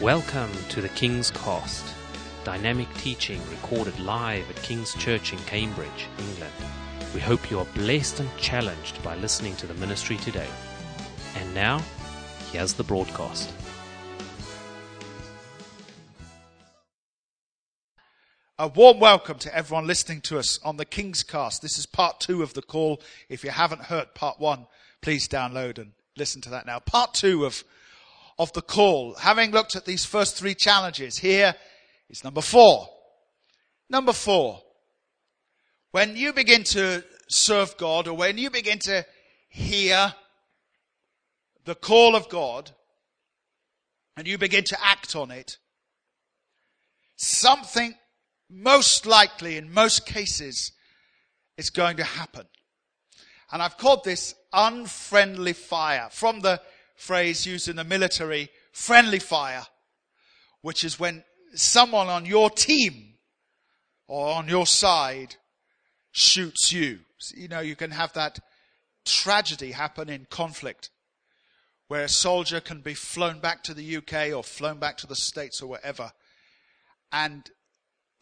Welcome to the King's Cast, dynamic teaching recorded live at King's Church in Cambridge, England. We hope you are blessed and challenged by listening to the ministry today. And now, here's the broadcast. A warm welcome to everyone listening to us on the King's Cast. This is part two of the call. If you haven't heard part one, please download and listen to that now. Part two of, of the call. Having looked at these first three challenges, here is number four. Number four. When you begin to serve God or when you begin to hear the call of God and you begin to act on it, something most likely in most cases is going to happen. And I've called this unfriendly fire from the phrase used in the military, friendly fire, which is when someone on your team or on your side shoots you. You know, you can have that tragedy happen in conflict where a soldier can be flown back to the UK or flown back to the States or wherever. And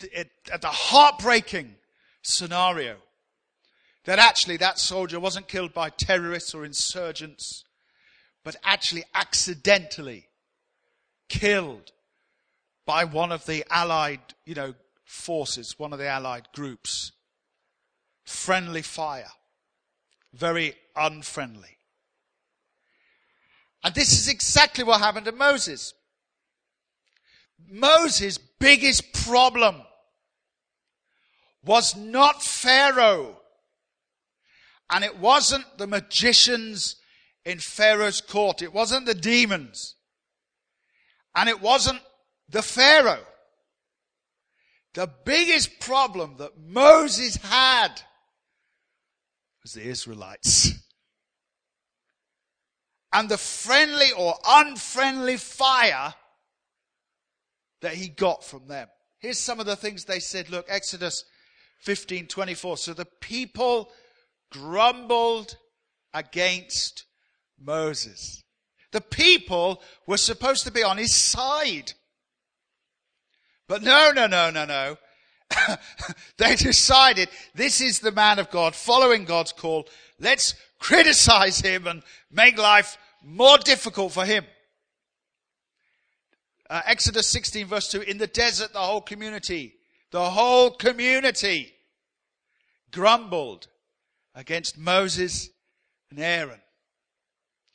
it, at the heartbreaking scenario that actually that soldier wasn't killed by terrorists or insurgents, but actually accidentally killed by one of the allied, you know, forces, one of the allied groups. Friendly fire. Very unfriendly. And this is exactly what happened to Moses. Moses' biggest problem was not Pharaoh. And it wasn't the magicians in Pharaoh's court. It wasn't the demons. And it wasn't the Pharaoh. The biggest problem that Moses had was the Israelites. And the friendly or unfriendly fire that he got from them. Here's some of the things they said. Look, Exodus 15, 24. So the people grumbled against Moses. The people were supposed to be on his side. But no, no, no, no, no. they decided this is the man of God following God's call. Let's criticize him and make life more difficult for him. Uh, Exodus 16 verse 2, in the desert, the whole community, the whole community grumbled against Moses and Aaron.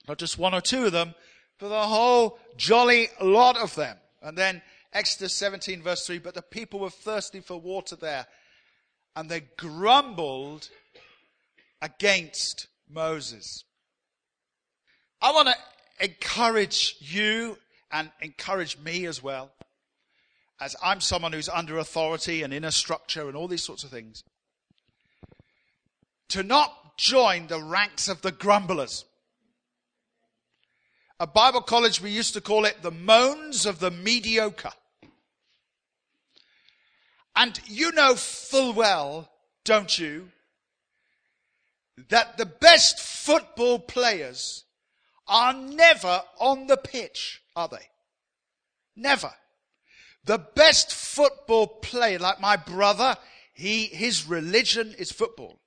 Not just one or two of them, but the whole jolly lot of them. And then Exodus 17 verse 3, but the people were thirsty for water there and they grumbled against Moses. I want to encourage you and encourage me as well, as I'm someone who's under authority and in a structure and all these sorts of things, to not join the ranks of the grumblers. At Bible college, we used to call it the moans of the mediocre. And you know full well, don't you, that the best football players are never on the pitch, are they? Never. The best football player, like my brother, he, his religion is football.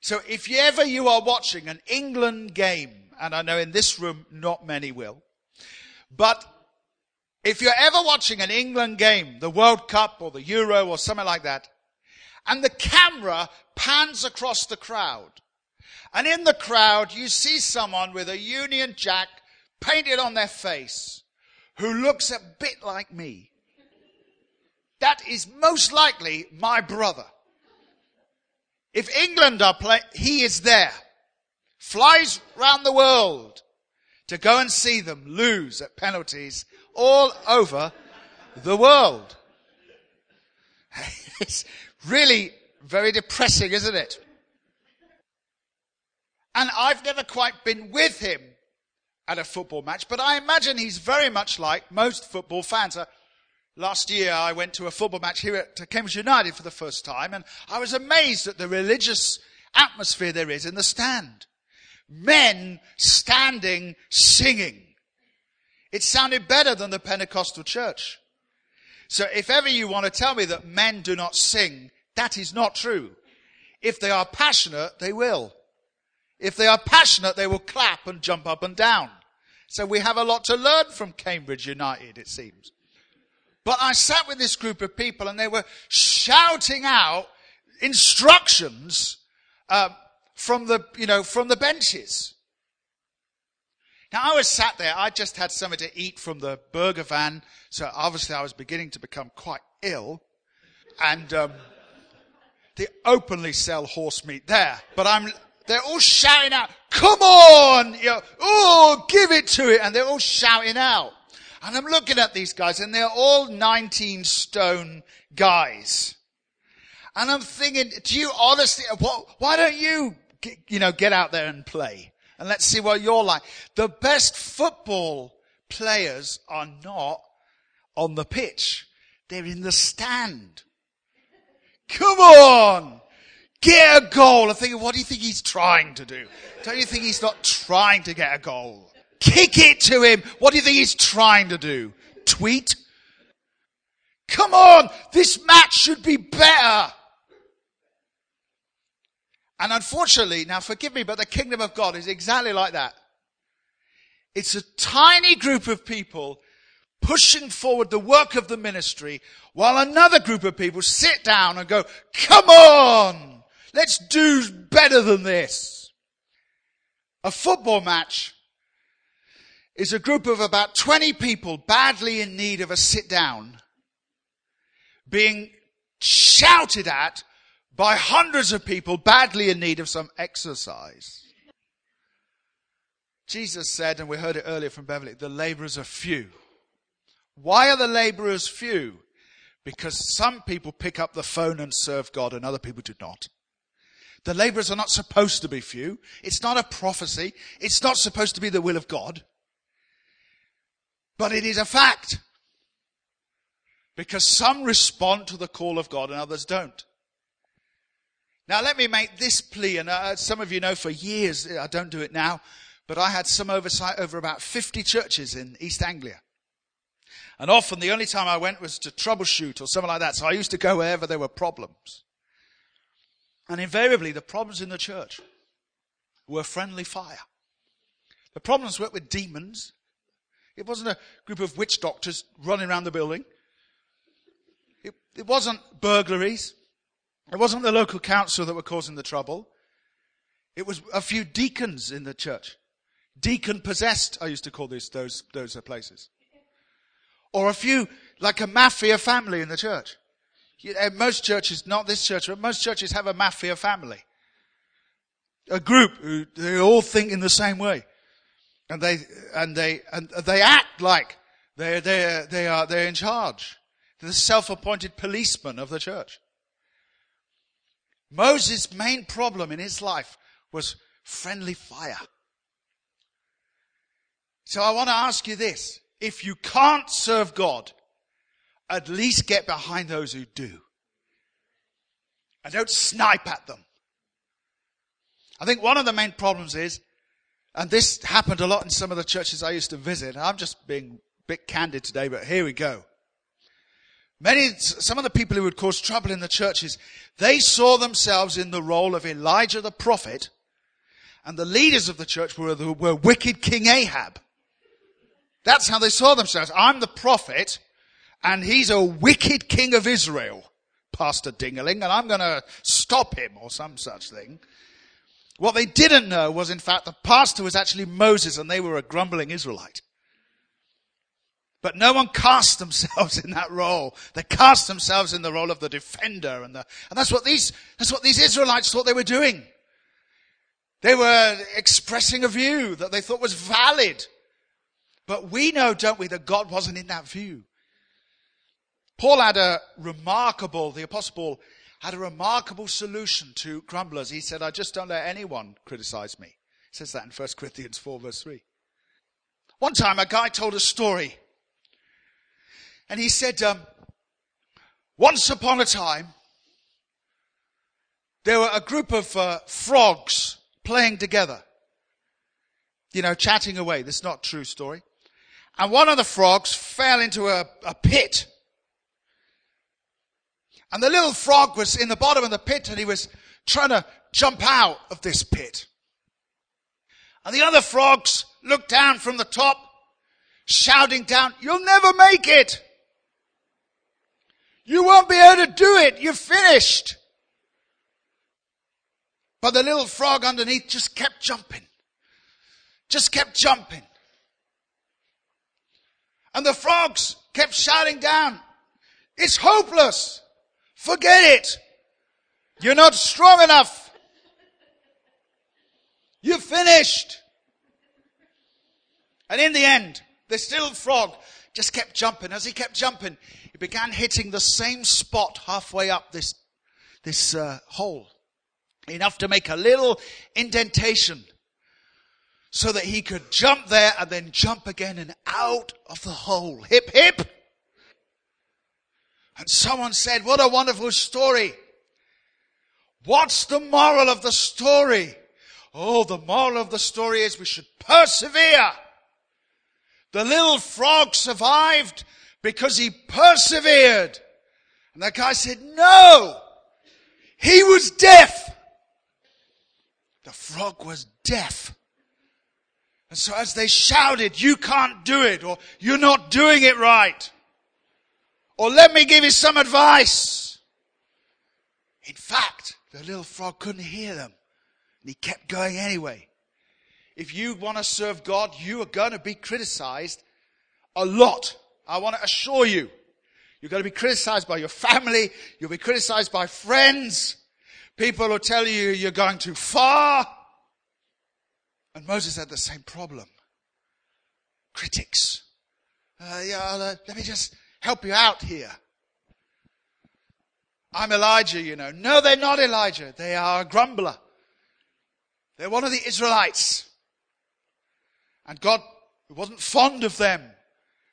So if you ever you are watching an England game, and I know in this room not many will, but if you're ever watching an England game, the World Cup or the Euro or something like that, and the camera pans across the crowd, and in the crowd, you see someone with a Union Jack painted on their face who looks a bit like me. That is most likely my brother. If England are playing, he is there. Flies round the world to go and see them lose at penalties all over the world. It's really very depressing, isn't it? And I've never quite been with him at a football match, but I imagine he's very much like most football fans. Uh, last year I went to a football match here at Cambridge United for the first time, and I was amazed at the religious atmosphere there is in the stand. Men standing singing. It sounded better than the Pentecostal church. So if ever you want to tell me that men do not sing, that is not true. If they are passionate, they will. If they are passionate, they will clap and jump up and down. So we have a lot to learn from Cambridge United, it seems. But I sat with this group of people and they were shouting out instructions uh, from the, you know, from the benches. Now I was sat there, I just had something to eat from the burger van, so obviously I was beginning to become quite ill. And um, they openly sell horse meat there, but I'm, they're all shouting out, come on! You know, oh, give it to it! And they're all shouting out. And I'm looking at these guys and they're all 19 stone guys. And I'm thinking, do you honestly, why don't you, you know, get out there and play? And let's see what you're like. The best football players are not on the pitch. They're in the stand. Come on! Get a goal. I'm thinking, what do you think he's trying to do? Don't you think he's not trying to get a goal? Kick it to him. What do you think he's trying to do? Tweet? Come on! This match should be better! And unfortunately, now forgive me, but the kingdom of God is exactly like that. It's a tiny group of people pushing forward the work of the ministry while another group of people sit down and go, come on, let's do better than this. A football match is a group of about 20 people badly in need of a sit down being shouted at by hundreds of people badly in need of some exercise. Jesus said, and we heard it earlier from Beverly, the laborers are few. Why are the laborers few? Because some people pick up the phone and serve God and other people do not. The laborers are not supposed to be few. It's not a prophecy. It's not supposed to be the will of God. But it is a fact. Because some respond to the call of God and others don't. Now, let me make this plea, and uh, some of you know for years, I don't do it now, but I had some oversight over about 50 churches in East Anglia. And often the only time I went was to troubleshoot or something like that, so I used to go wherever there were problems. And invariably, the problems in the church were friendly fire. The problems weren't with demons. It wasn't a group of witch doctors running around the building. It, it wasn't burglaries. It wasn't the local council that were causing the trouble. It was a few deacons in the church. Deacon possessed, I used to call these, those, those are places. Or a few, like a mafia family in the church. Most churches, not this church, but most churches have a mafia family. A group who they all think in the same way. And they, and they, and they act like they, they, they are, they're in charge. They're the self-appointed policemen of the church. Moses' main problem in his life was friendly fire. So I want to ask you this. If you can't serve God, at least get behind those who do. And don't snipe at them. I think one of the main problems is, and this happened a lot in some of the churches I used to visit, I'm just being a bit candid today, but here we go. Many, some of the people who would cause trouble in the churches, they saw themselves in the role of Elijah the prophet, and the leaders of the church were, the, were wicked King Ahab. That's how they saw themselves. I'm the prophet, and he's a wicked king of Israel, Pastor Dingerling, and I'm gonna stop him, or some such thing. What they didn't know was, in fact, the pastor was actually Moses, and they were a grumbling Israelite. But no one cast themselves in that role. They cast themselves in the role of the defender and the, and that's what these, that's what these Israelites thought they were doing. They were expressing a view that they thought was valid. But we know, don't we, that God wasn't in that view. Paul had a remarkable, the apostle Paul had a remarkable solution to grumblers. He said, I just don't let anyone criticize me. He says that in 1 Corinthians 4 verse 3. One time a guy told a story and he said, um, once upon a time, there were a group of uh, frogs playing together. You know, chatting away. This is not true story. And one of the frogs fell into a, a pit. And the little frog was in the bottom of the pit and he was trying to jump out of this pit. And the other frogs looked down from the top, shouting down, you'll never make it. You won't be able to do it. You're finished. But the little frog underneath just kept jumping. Just kept jumping. And the frogs kept shouting down, it's hopeless. Forget it. You're not strong enough. You're finished. And in the end, this little frog just kept jumping. As he kept jumping, he began hitting the same spot halfway up this, this uh, hole. Enough to make a little indentation so that he could jump there and then jump again and out of the hole. Hip, hip. And someone said, what a wonderful story. What's the moral of the story? Oh, the moral of the story is we should persevere. The little frog survived because he persevered. And that guy said, no, he was deaf. The frog was deaf. And so as they shouted, you can't do it, or you're not doing it right, or let me give you some advice. In fact, the little frog couldn't hear them. And he kept going anyway. If you want to serve God, you are going to be criticized a lot. I want to assure you. You're going to be criticized by your family. You'll be criticized by friends. People will tell you you're going too far. And Moses had the same problem. Critics. Uh, yeah, uh, let me just help you out here. I'm Elijah, you know. No, they're not Elijah. They are a grumbler. They're one of the Israelites. And God wasn't fond of them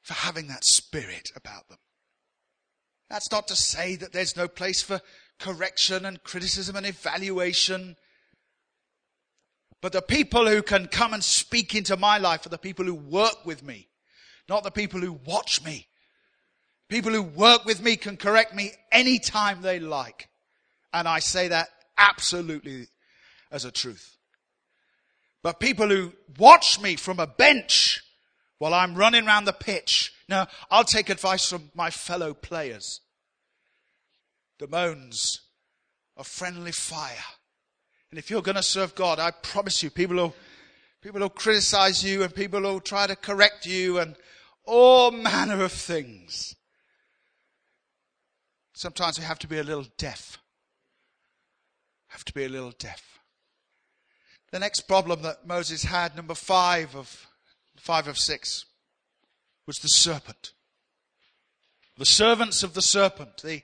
for having that spirit about them. That's not to say that there's no place for correction and criticism and evaluation. But the people who can come and speak into my life are the people who work with me, not the people who watch me. People who work with me can correct me anytime they like. And I say that absolutely as a truth. But people who watch me from a bench while I'm running around the pitch, Now, I'll take advice from my fellow players. The moans of friendly fire. And if you're going to serve God, I promise you, people will, people will criticize you and people will try to correct you and all manner of things. Sometimes we have to be a little deaf. Have to be a little deaf. The next problem that Moses had, number five of five of six, was the serpent. The servants of the serpent. The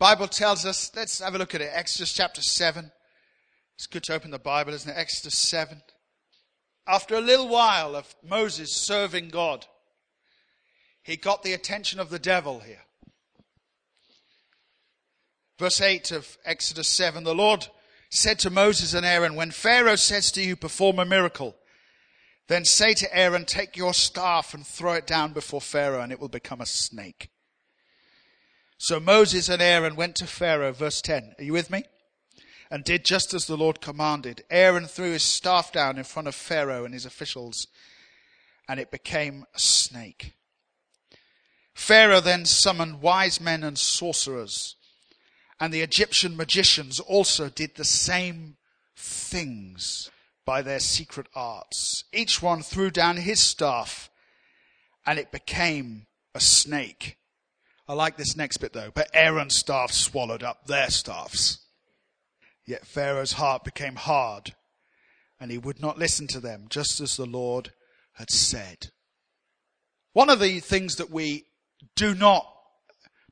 Bible tells us, let's have a look at it. Exodus chapter 7. It's good to open the Bible, isn't it? Exodus 7. After a little while of Moses serving God, he got the attention of the devil here. Verse 8 of Exodus 7 The Lord said to Moses and Aaron, When Pharaoh says to you, perform a miracle, then say to Aaron, Take your staff and throw it down before Pharaoh, and it will become a snake. So Moses and Aaron went to Pharaoh, verse 10. Are you with me? And did just as the Lord commanded. Aaron threw his staff down in front of Pharaoh and his officials, and it became a snake. Pharaoh then summoned wise men and sorcerers and the Egyptian magicians also did the same things by their secret arts. Each one threw down his staff and it became a snake. I like this next bit though. But Aaron's staff swallowed up their staffs. Yet Pharaoh's heart became hard and he would not listen to them, just as the Lord had said. One of the things that we do not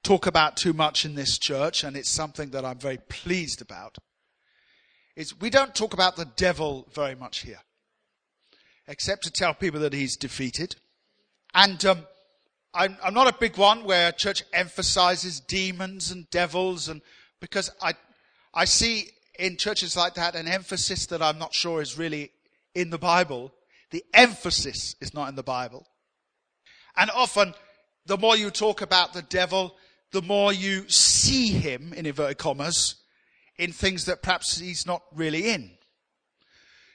talk about too much in this church, and it's something that I'm very pleased about, is we don't talk about the devil very much here, except to tell people that he's defeated. And um, I'm, I'm not a big one where church emphasizes demons and devils, and because I, I see in churches like that an emphasis that I'm not sure is really in the Bible. The emphasis is not in the Bible. And often, the more you talk about the devil, the more you see him, in inverted commas, in things that perhaps he's not really in.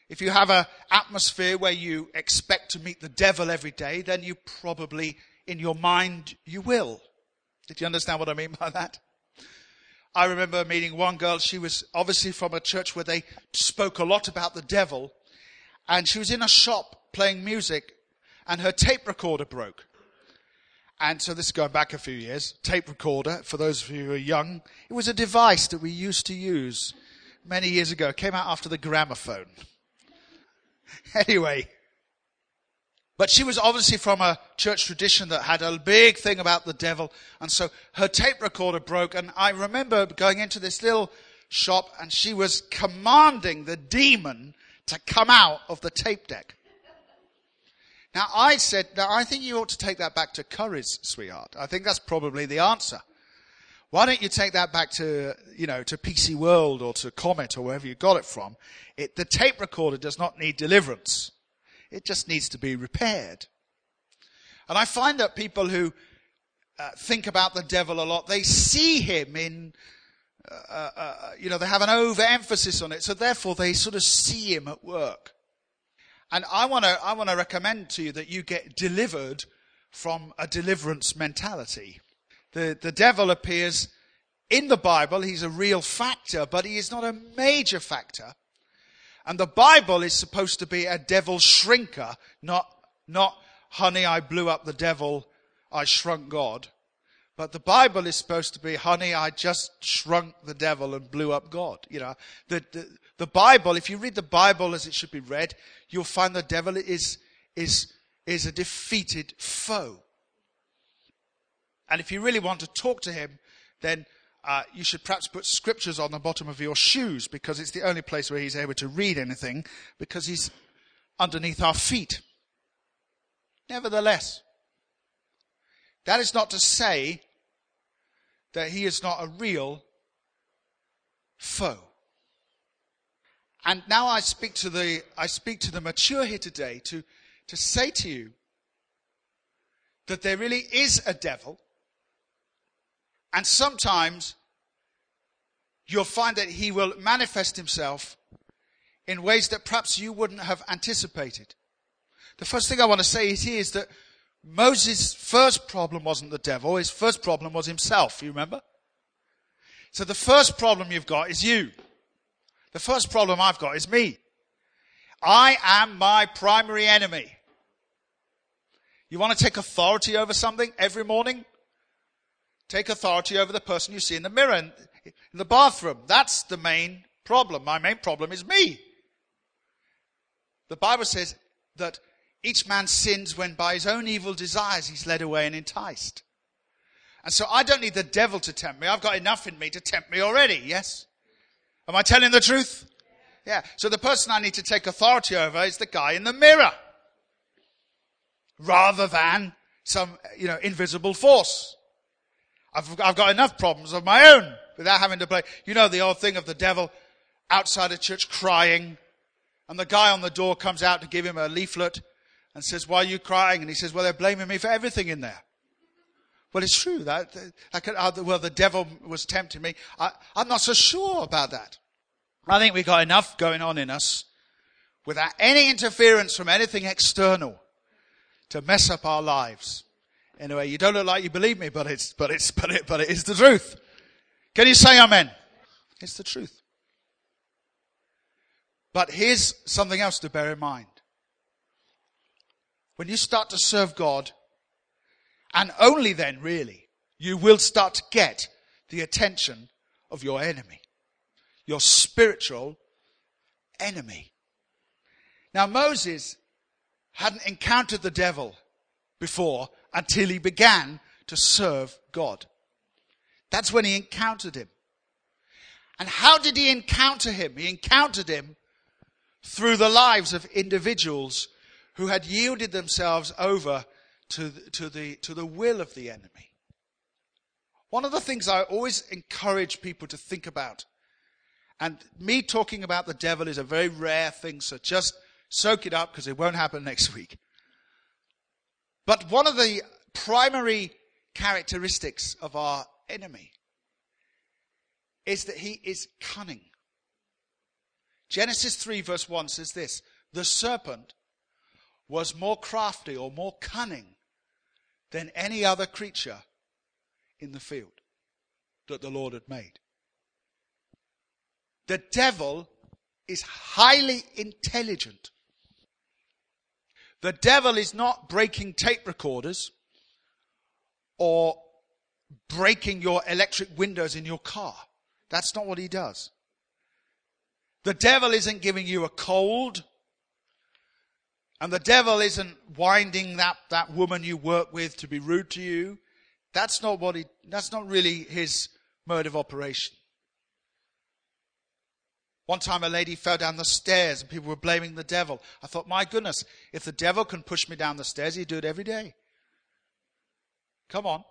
If you have an atmosphere where you expect to meet the devil every day, then you probably, in your mind, you will. Did you understand what I mean by that? I remember meeting one girl, she was obviously from a church where they spoke a lot about the devil, and she was in a shop playing music, and her tape recorder broke. And so this is going back a few years. Tape recorder, for those of you who are young, it was a device that we used to use many years ago. It came out after the gramophone. anyway. But she was obviously from a church tradition that had a big thing about the devil. And so her tape recorder broke. And I remember going into this little shop and she was commanding the demon to come out of the tape deck. Now I said, now I think you ought to take that back to Curry's, sweetheart. I think that's probably the answer. Why don't you take that back to, you know, to PC World or to Comet or wherever you got it from? It, the tape recorder does not need deliverance. It just needs to be repaired. And I find that people who uh, think about the devil a lot, they see him in, uh, uh, uh you know, they have an overemphasis on it. So therefore they sort of see him at work. And I want to I want to recommend to you that you get delivered from a deliverance mentality. The the devil appears in the Bible, he's a real factor, but he is not a major factor. And the Bible is supposed to be a devil shrinker, not not honey I blew up the devil, I shrunk God. But the Bible is supposed to be, honey, I just shrunk the devil and blew up God. You know, the, the, the Bible, if you read the Bible as it should be read, you'll find the devil is, is, is a defeated foe. And if you really want to talk to him, then uh, you should perhaps put scriptures on the bottom of your shoes because it's the only place where he's able to read anything because he's underneath our feet. Nevertheless, that is not to say that he is not a real foe. And now I speak to the, I speak to the mature here today to, to say to you that there really is a devil. And sometimes you'll find that he will manifest himself in ways that perhaps you wouldn't have anticipated. The first thing I want to say is here is that Moses' first problem wasn't the devil, his first problem was himself, you remember? So the first problem you've got is you. The first problem I've got is me. I am my primary enemy. You want to take authority over something every morning? Take authority over the person you see in the mirror in, the bathroom. That's the main problem. My main problem is me. The Bible says that each man sins when by his own evil desires he's led away and enticed. And so I don't need the devil to tempt me. I've got enough in me to tempt me already. Yes? Am I telling the truth? Yeah. So the person I need to take authority over is the guy in the mirror. Rather than some, you know, invisible force. I've, I've got enough problems of my own without having to play. You know the old thing of the devil outside a church crying and the guy on the door comes out to give him a leaflet and says, why are you crying? And he says, well, they're blaming me for everything in there. Well, it's true that, could, uh, well, the devil was tempting me. I, I'm not so sure about that. I think we've got enough going on in us without any interference from anything external to mess up our lives. Anyway, you don't look like you believe me, but it's, but it's, but it, but it is the truth. Can you say amen? It's the truth. But here's something else to bear in mind. When you start to serve God, and only then really, you will start to get the attention of your enemy. Your spiritual enemy. Now Moses hadn't encountered the devil before until he began to serve God. That's when he encountered him. And how did he encounter him? He encountered him through the lives of individuals who had yielded themselves over to the, to the, to the will of the enemy. One of the things I always encourage people to think about, and me talking about the devil is a very rare thing, so just soak it up because it won't happen next week. But one of the primary characteristics of our enemy is that he is cunning. Genesis 3 verse 1 says this, the serpent was more crafty or more cunning than any other creature in the field that the Lord had made. The devil is highly intelligent. The devil is not breaking tape recorders or breaking your electric windows in your car. That's not what he does. The devil isn't giving you a cold. And the devil isn't winding that, that woman you work with to be rude to you. That's not what he, that's not really his mode of operation. One time a lady fell down the stairs and people were blaming the devil. I thought, my goodness, if the devil can push me down the stairs, he'd do it every day. Come on.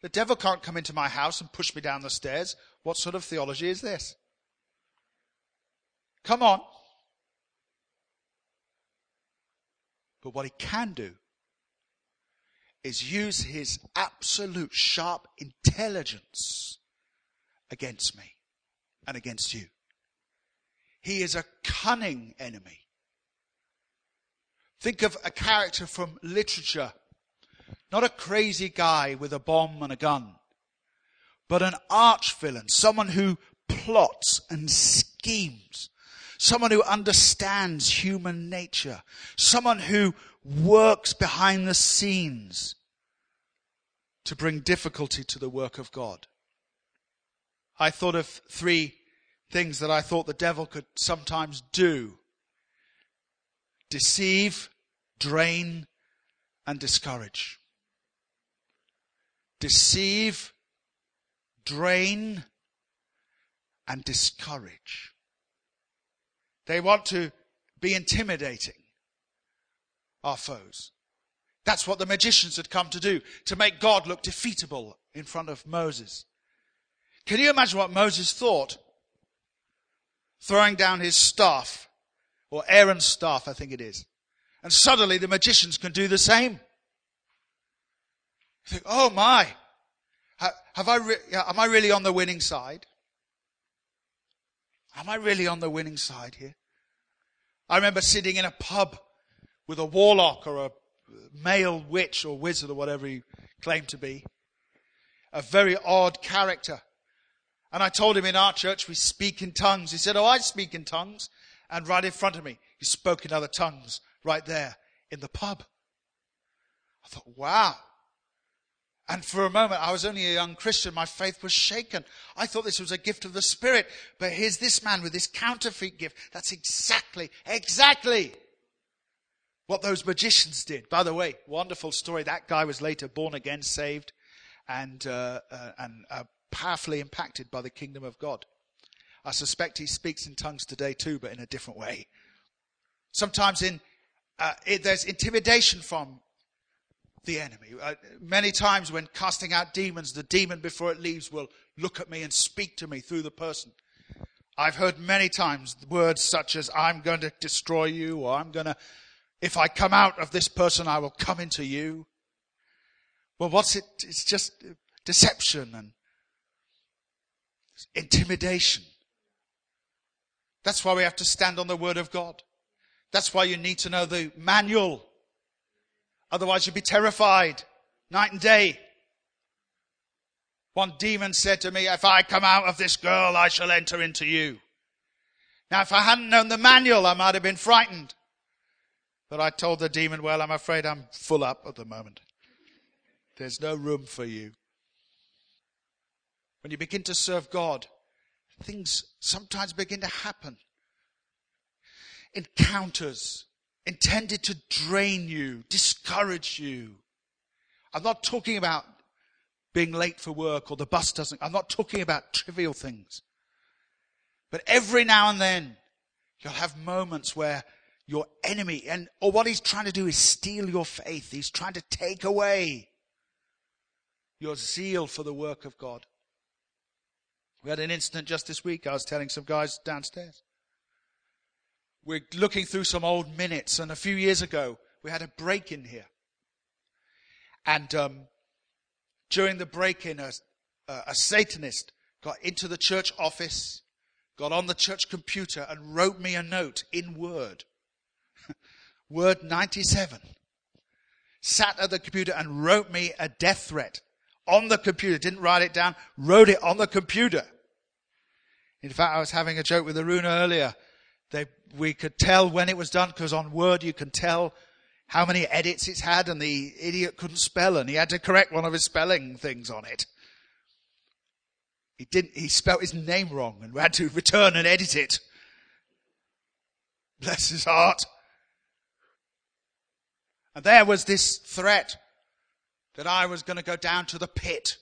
The devil can't come into my house and push me down the stairs. What sort of theology is this? Come on. But what he can do is use his absolute sharp intelligence against me and against you. He is a cunning enemy. Think of a character from literature not a crazy guy with a bomb and a gun, but an arch villain, someone who plots and schemes, someone who understands human nature, someone who works behind the scenes to bring difficulty to the work of God. I thought of three things that I thought the devil could sometimes do deceive, drain, and discourage deceive, drain, and discourage. They want to be intimidating our foes. That's what the magicians had come to do, to make God look defeatable in front of Moses. Can you imagine what Moses thought? Throwing down his staff, or Aaron's staff, I think it is. And suddenly the magicians can do the same. You think, oh my, have I re- am I really on the winning side? Am I really on the winning side here? I remember sitting in a pub with a warlock or a male witch or wizard or whatever he claimed to be. A very odd character. And I told him in our church we speak in tongues. He said, Oh, I speak in tongues. And right in front of me, he spoke in other tongues right there in the pub. I thought, wow. And for a moment, I was only a young Christian. My faith was shaken. I thought this was a gift of the Spirit. But here's this man with this counterfeit gift. That's exactly, exactly what those magicians did. By the way, wonderful story. That guy was later born again, saved, and, uh, uh, and uh, powerfully impacted by the kingdom of God. I suspect he speaks in tongues today too, but in a different way. Sometimes in, uh, it, there's intimidation from the enemy. Uh, many times when casting out demons, the demon before it leaves will look at me and speak to me through the person. I've heard many times words such as, I'm going to destroy you, or I'm going to, if I come out of this person, I will come into you. Well, what's it? It's just deception and intimidation. That's why we have to stand on the word of God. That's why you need to know the manual Otherwise you'd be terrified night and day. One demon said to me, if I come out of this girl, I shall enter into you. Now, if I hadn't known the manual, I might have been frightened. But I told the demon, well, I'm afraid I'm full up at the moment. There's no room for you. When you begin to serve God, things sometimes begin to happen. Encounters, intended to drain you, discourage you. I'm not talking about being late for work or the bus doesn't. I'm not talking about trivial things. But every now and then, you'll have moments where your enemy and or what he's trying to do is steal your faith. He's trying to take away your zeal for the work of God. We had an incident just this week. I was telling some guys downstairs we're looking through some old minutes, and a few years ago, we had a break in here. And um, during the break-in, a, a Satanist got into the church office, got on the church computer, and wrote me a note in Word. Word 97. Sat at the computer and wrote me a death threat on the computer. Didn't write it down, wrote it on the computer. In fact, I was having a joke with Aruna earlier. They, we could tell when it was done because on Word you can tell how many edits it's had and the idiot couldn't spell and he had to correct one of his spelling things on it. He didn't, he spelt his name wrong and we had to return and edit it. Bless his heart. And there was this threat that I was going to go down to the pit.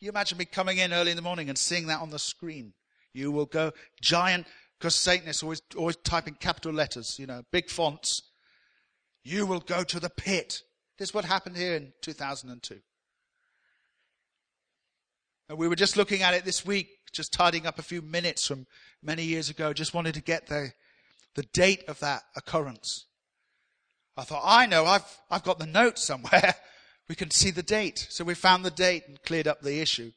You imagine me coming in early in the morning and seeing that on the screen? You will go giant, because Satanists always, always type in capital letters, you know, big fonts. You will go to the pit. This is what happened here in 2002. And we were just looking at it this week, just tidying up a few minutes from many years ago. Just wanted to get the, the date of that occurrence. I thought, I know, I've, I've got the note somewhere. we can see the date. So we found the date and cleared up the issue.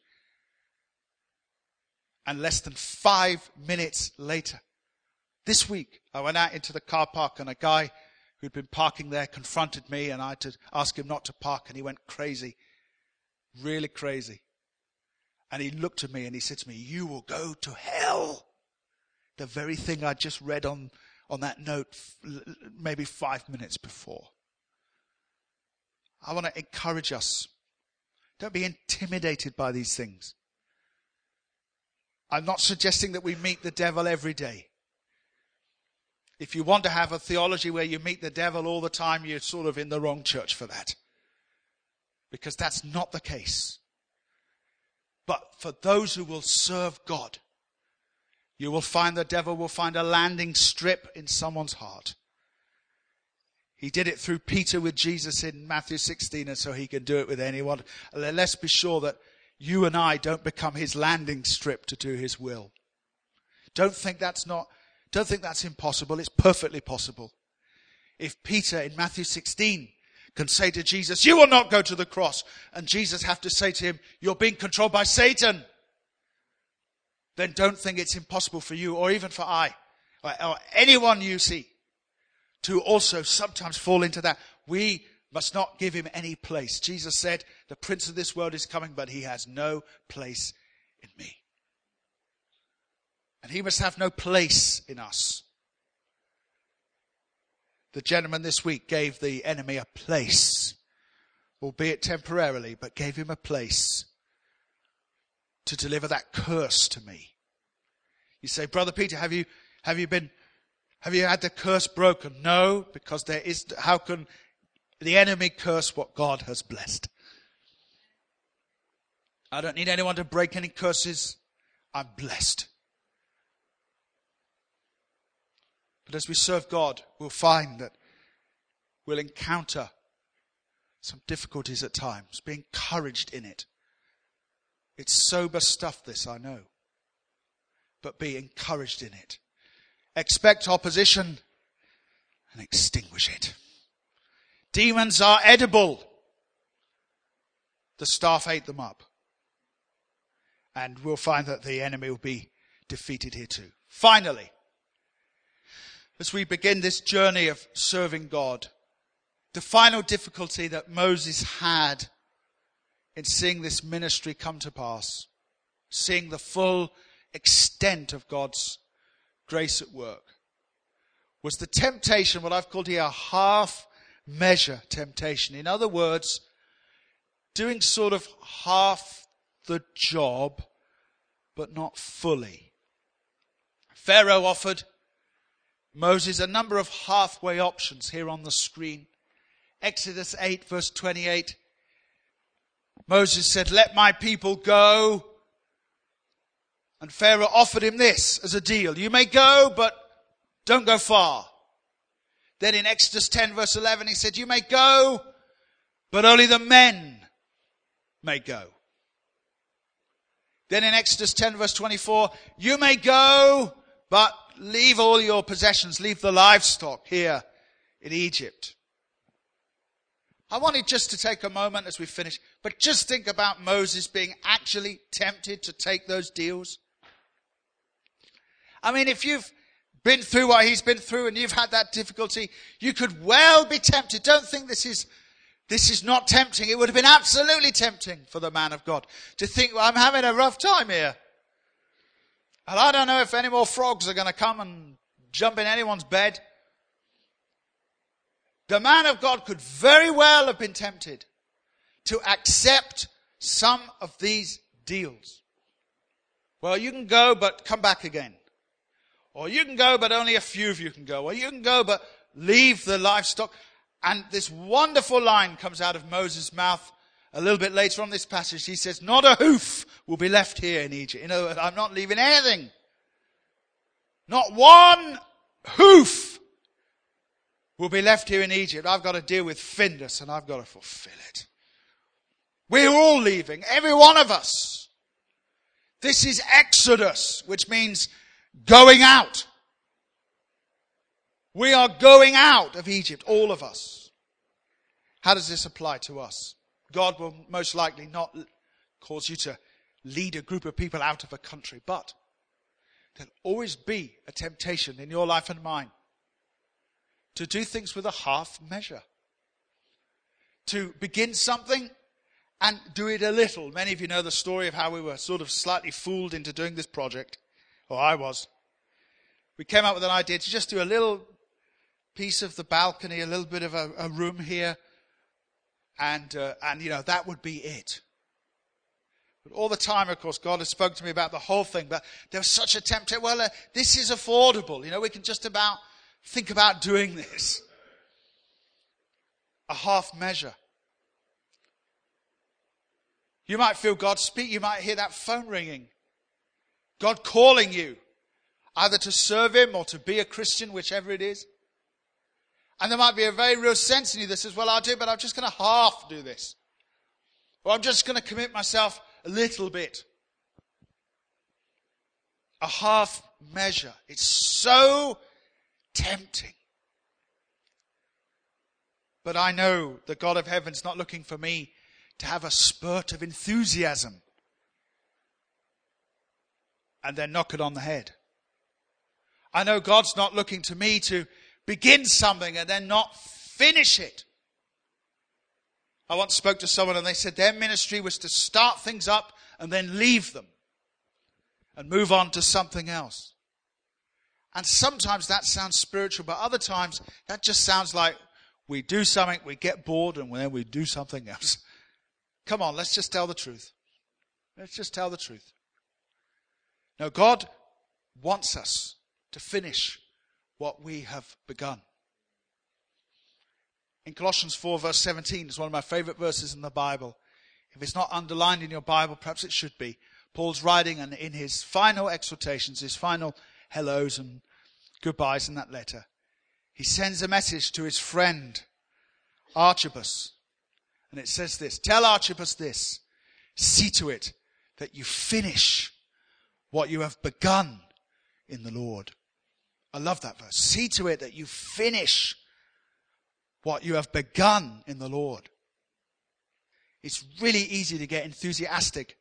And less than five minutes later, this week, I went out into the car park and a guy who'd been parking there confronted me and I had to ask him not to park and he went crazy. Really crazy. And he looked at me and he said to me, you will go to hell. The very thing I just read on, on that note maybe five minutes before. I want to encourage us. Don't be intimidated by these things. I'm not suggesting that we meet the devil every day. If you want to have a theology where you meet the devil all the time, you're sort of in the wrong church for that. Because that's not the case. But for those who will serve God, you will find the devil will find a landing strip in someone's heart. He did it through Peter with Jesus in Matthew 16, and so he can do it with anyone. Let's be sure that you and I don't become his landing strip to do his will. Don't think that's not don't think that's impossible. It's perfectly possible. If Peter in Matthew 16 can say to Jesus, you will not go to the cross, and Jesus have to say to him, you're being controlled by Satan, then don't think it's impossible for you or even for I or anyone you see to also sometimes fall into that. We must not give him any place. Jesus said, the prince of this world is coming, but he has no place in me. And he must have no place in us. The gentleman this week gave the enemy a place, albeit temporarily, but gave him a place to deliver that curse to me. You say, Brother Peter, have you, have you been, have you had the curse broken? No, because there is, how can the enemy curse what God has blessed? I don't need anyone to break any curses. I'm blessed. But as we serve God, we'll find that we'll encounter some difficulties at times. Be encouraged in it. It's sober stuff, this, I know. But be encouraged in it. Expect opposition and extinguish it. Demons are edible. The staff ate them up. And we'll find that the enemy will be defeated here too. Finally, as we begin this journey of serving God. The final difficulty that Moses had in seeing this ministry come to pass, seeing the full extent of God's grace at work, was the temptation, what I've called here a half measure temptation. In other words, doing sort of half the job, but not fully. Pharaoh offered Moses a number of halfway options here on the screen. Exodus 8 verse 28. Moses said, let my people go. And Pharaoh offered him this as a deal. You may go, but don't go far. Then in Exodus 10 verse 11, he said, you may go, but only the men may go. Then in Exodus 10 verse 24, you may go, but leave all your possessions, leave the livestock here in Egypt. I wanted just to take a moment as we finish, but just think about Moses being actually tempted to take those deals. I mean, if you've been through what he's been through and you've had that difficulty, you could well be tempted. Don't think this is, this is not tempting. It would have been absolutely tempting for the man of God to think, well, I'm having a rough time here. And I don't know if any more frogs are going to come and jump in anyone's bed. The man of God could very well have been tempted to accept some of these deals. Well, you can go, but come back again. Or you can go, but only a few of you can go. Or you can go, but leave the livestock. And this wonderful line comes out of Moses' mouth a little bit later on this passage. He says, not a hoof will be left here in Egypt. You know, I'm not leaving anything. Not one hoof will be left here in Egypt. I've got to deal with Findus and I've got to fulfill it. We're all leaving, every one of us. This is Exodus, which means going out. We are going out of Egypt, all of us. How does this apply to us? God will most likely not cause you to lead a group of people out of a country, but there'll always be a temptation in your life and mine to do things with a half measure. To begin something and do it a little. Many of you know the story of how we were sort of slightly fooled into doing this project, or I was. We came up with an idea to just do a little piece of the balcony, a little bit of a, a room here, and uh, and you know that would be it. But all the time, of course, God has spoken to me about the whole thing. But there was such a temptation. Well, uh, this is affordable. You know, we can just about think about doing this. A half measure. You might feel God speak. You might hear that phone ringing. God calling you either to serve Him or to be a Christian, whichever it is. And there might be a very real sense in you that says, well, I'll do but I'm just going to half do this. Or I'm just going to commit myself a little bit. A half measure. It's so tempting. But I know the God of heaven's not looking for me to have a spurt of enthusiasm and then knock it on the head. I know God's not looking to me to begin something and then not finish it. I once spoke to someone and they said their ministry was to start things up and then leave them and move on to something else. And sometimes that sounds spiritual, but other times that just sounds like we do something, we get bored, and then we do something else. Come on, let's just tell the truth. Let's just tell the truth. Now, God wants us to finish what we have begun. In Colossians 4, verse 17, it's one of my favorite verses in the Bible. If it's not underlined in your Bible, perhaps it should be. Paul's writing, and in his final exhortations, his final hellos and goodbyes in that letter. He sends a message to his friend, Archippus. And it says this Tell Archippus this see to it that you finish what you have begun in the Lord. I love that verse. See to it that you finish what you have begun in the Lord. It's really easy to get enthusiastic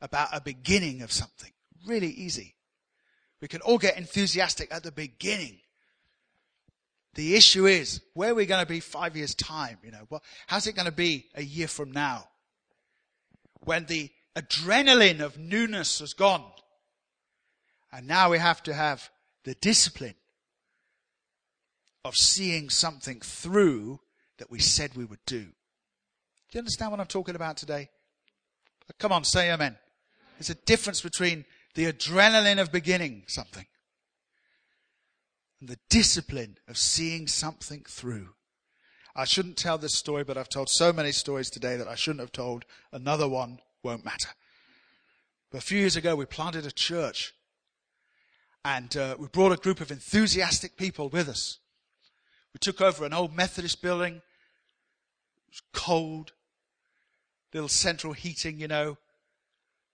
about a beginning of something. Really easy. We can all get enthusiastic at the beginning. The issue is, where are we going to be five years' time? You know, well, how's it going to be a year from now? When the adrenaline of newness has gone. And now we have to have the discipline of seeing something through that we said we would do. Do you understand what I'm talking about today? Come on, say amen. There's a difference between the adrenaline of beginning something and the discipline of seeing something through. I shouldn't tell this story, but I've told so many stories today that I shouldn't have told. Another one won't matter. But a few years ago, we planted a church and uh, we brought a group of enthusiastic people with us. We took over an old Methodist building. It was cold. Little central heating, you know,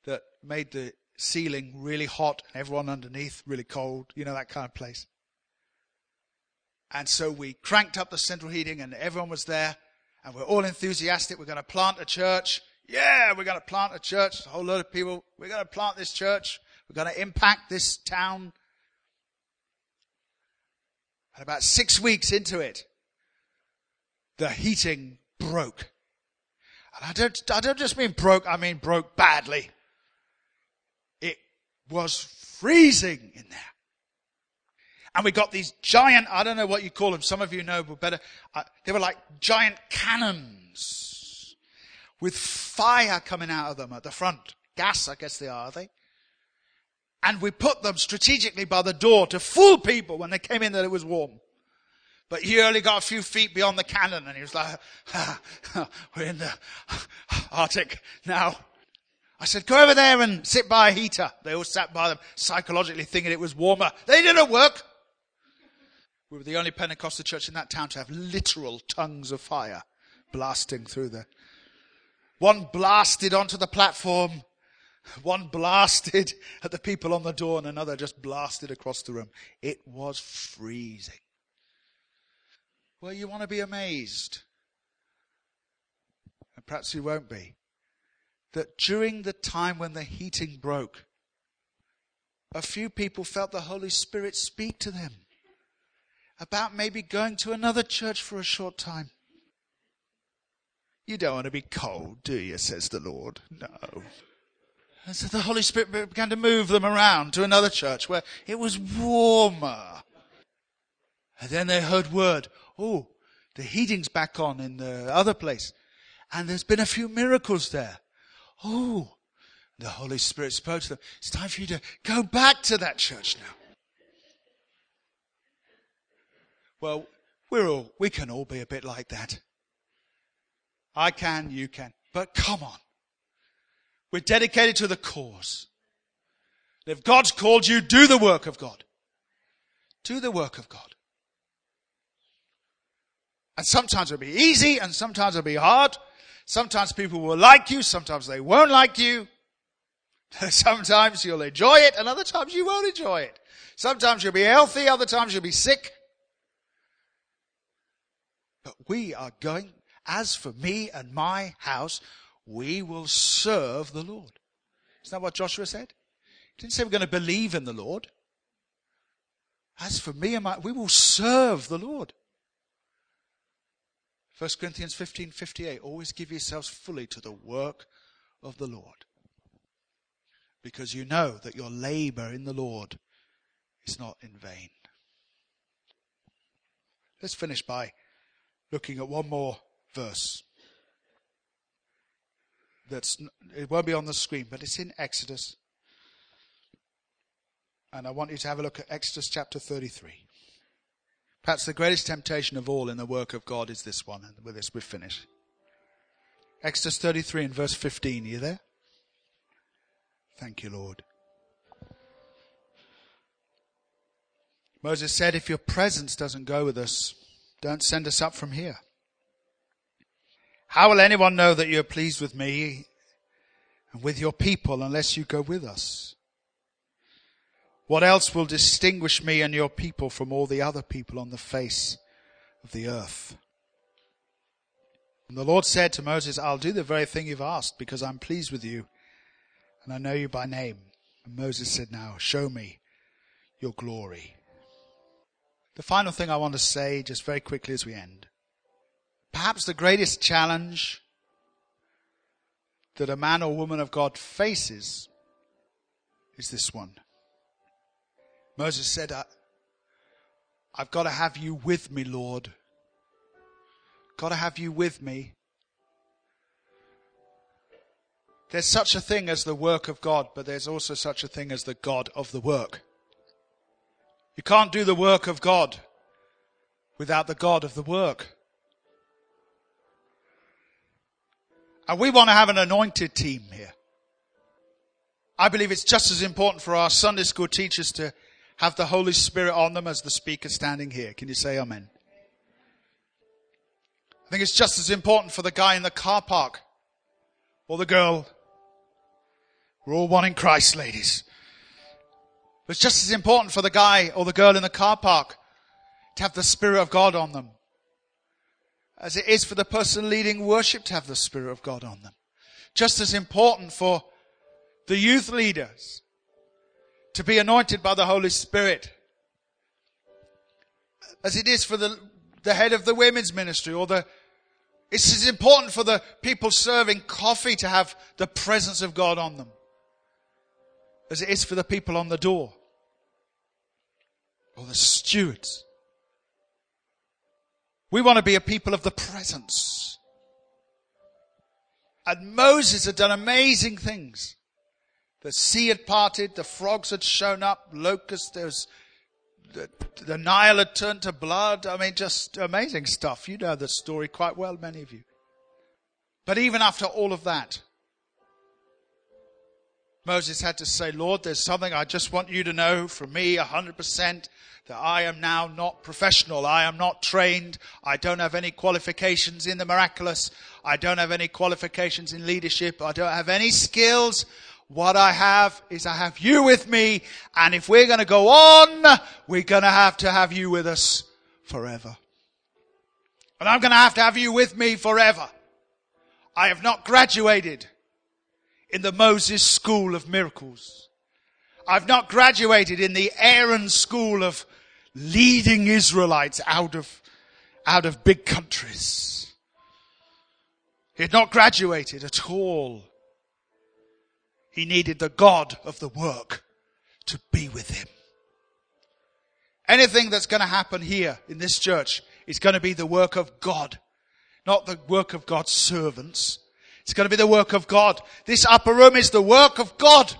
that made the ceiling really hot and everyone underneath really cold, you know, that kind of place. And so we cranked up the central heating and everyone was there And we're all enthusiastic. We're going to plant a church. Yeah, we're going to plant a church. A whole load of people. We're going to plant this church. We're going to impact this town. And about six weeks into it, the heating broke. And I don't, I don't just mean broke, I mean broke badly. It was freezing in there. And we got these giant, I don't know what you call them, some of you know but better. Uh, they were like giant cannons with fire coming out of them at the front. Gas, I guess they are, are they? And we put them strategically by the door to fool people when they came in that it was warm. But he only got a few feet beyond the cannon and he was like, ah, we're in the Arctic now. I said, go over there and sit by a heater. They all sat by them, psychologically thinking it was warmer. They didn't work. We were the only Pentecostal church in that town to have literal tongues of fire blasting through there. One blasted onto the platform, one blasted at the people on the door, and another just blasted across the room. It was freezing. Well, you want to be amazed, and perhaps you won't be, that during the time when the heating broke, a few people felt the Holy Spirit speak to them about maybe going to another church for a short time. You don't want to be cold, do you? says the Lord. No. And so the Holy Spirit began to move them around to another church where it was warmer. And then they heard word, oh, the heating's back on in the other place. And there's been a few miracles there. Oh, the Holy Spirit spoke to them. It's time for you to go back to that church now. Well, we're all, we can all be a bit like that. I can, you can. But come on. We're dedicated to the cause. If God's called you, do the work of God. Do the work of God. And sometimes it'll be easy and sometimes it'll be hard. Sometimes people will like you, sometimes they won't like you. sometimes you'll enjoy it and other times you won't enjoy it. Sometimes you'll be healthy, other times you'll be sick. But we are going, as for me and my house, we will serve the Lord. Isn't that what Joshua said? He didn't say we're going to believe in the Lord. As for me and my, we will serve the Lord. 1 Corinthians 15 58. Always give yourselves fully to the work of the Lord. Because you know that your labor in the Lord is not in vain. Let's finish by looking at one more verse. That's, it won't be on the screen, but it's in Exodus. And I want you to have a look at Exodus chapter 33. Perhaps the greatest temptation of all in the work of God is this one. And with this, we finish. Exodus 33 and verse 15. Are you there? Thank you, Lord. Moses said, If your presence doesn't go with us, don't send us up from here. How will anyone know that you're pleased with me and with your people unless you go with us? What else will distinguish me and your people from all the other people on the face of the earth? And the Lord said to Moses, I'll do the very thing you've asked because I'm pleased with you and I know you by name. And Moses said, Now show me your glory. The final thing I want to say, just very quickly as we end. Perhaps the greatest challenge that a man or woman of God faces is this one. Moses said, I've got to have you with me, Lord. Got to have you with me. There's such a thing as the work of God, but there's also such a thing as the God of the work. You can't do the work of God without the God of the work. And we want to have an anointed team here. I believe it's just as important for our Sunday school teachers to have the Holy Spirit on them as the speaker standing here. Can you say amen? I think it's just as important for the guy in the car park or the girl. We're all one in Christ, ladies. But it's just as important for the guy or the girl in the car park to have the Spirit of God on them as it is for the person leading worship to have the Spirit of God on them. Just as important for the youth leaders to be anointed by the Holy Spirit as it is for the, the head of the women's ministry or the, it's as important for the people serving coffee to have the presence of God on them as it is for the people on the door or the stewards. We want to be a people of the presence. And Moses had done amazing things. The sea had parted, the frogs had shown up, locusts, there was the, the Nile had turned to blood. I mean, just amazing stuff. You know the story quite well, many of you. But even after all of that, Moses had to say, Lord, there's something I just want you to know from me 100% that I am now not professional. I am not trained. I don't have any qualifications in the miraculous. I don't have any qualifications in leadership. I don't have any skills. What I have is I have you with me. And if we're going to go on, we're going to have to have you with us forever. And I'm going to have to have you with me forever. I have not graduated in the Moses school of miracles. I've not graduated in the Aaron school of leading Israelites out of, out of big countries. He had not graduated at all he needed the God of the work to be with him. Anything that's going to happen here in this church is going to be the work of God, not the work of God's servants. It's going to be the work of God. This upper room is the work of God.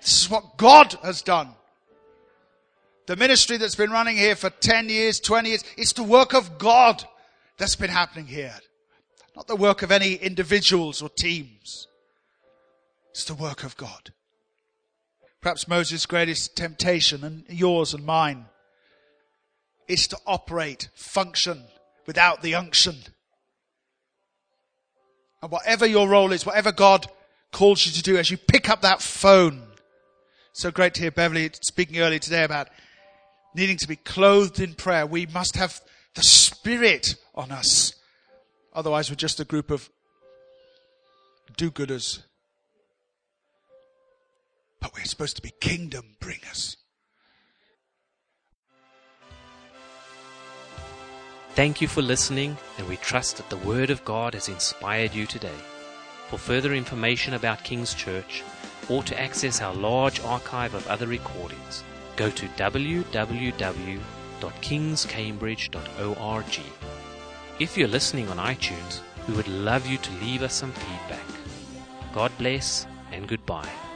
This is what God has done. The ministry that's been running here for 10 years, 20 years, it's the work of God that's been happening here. Not the work of any individuals or teams. It's the work of God. Perhaps Moses' greatest temptation and yours and mine is to operate, function without the unction. And whatever your role is, whatever God calls you to do as you pick up that phone. So great to hear Beverly speaking earlier today about needing to be clothed in prayer. We must have the Spirit on us. Otherwise, we're just a group of do-gooders but we're supposed to be kingdom bringers. Thank you for listening, and we trust that the Word of God has inspired you today. For further information about King's Church, or to access our large archive of other recordings, go to www.kingscambridge.org. If you're listening on iTunes, we would love you to leave us some feedback. God bless and goodbye.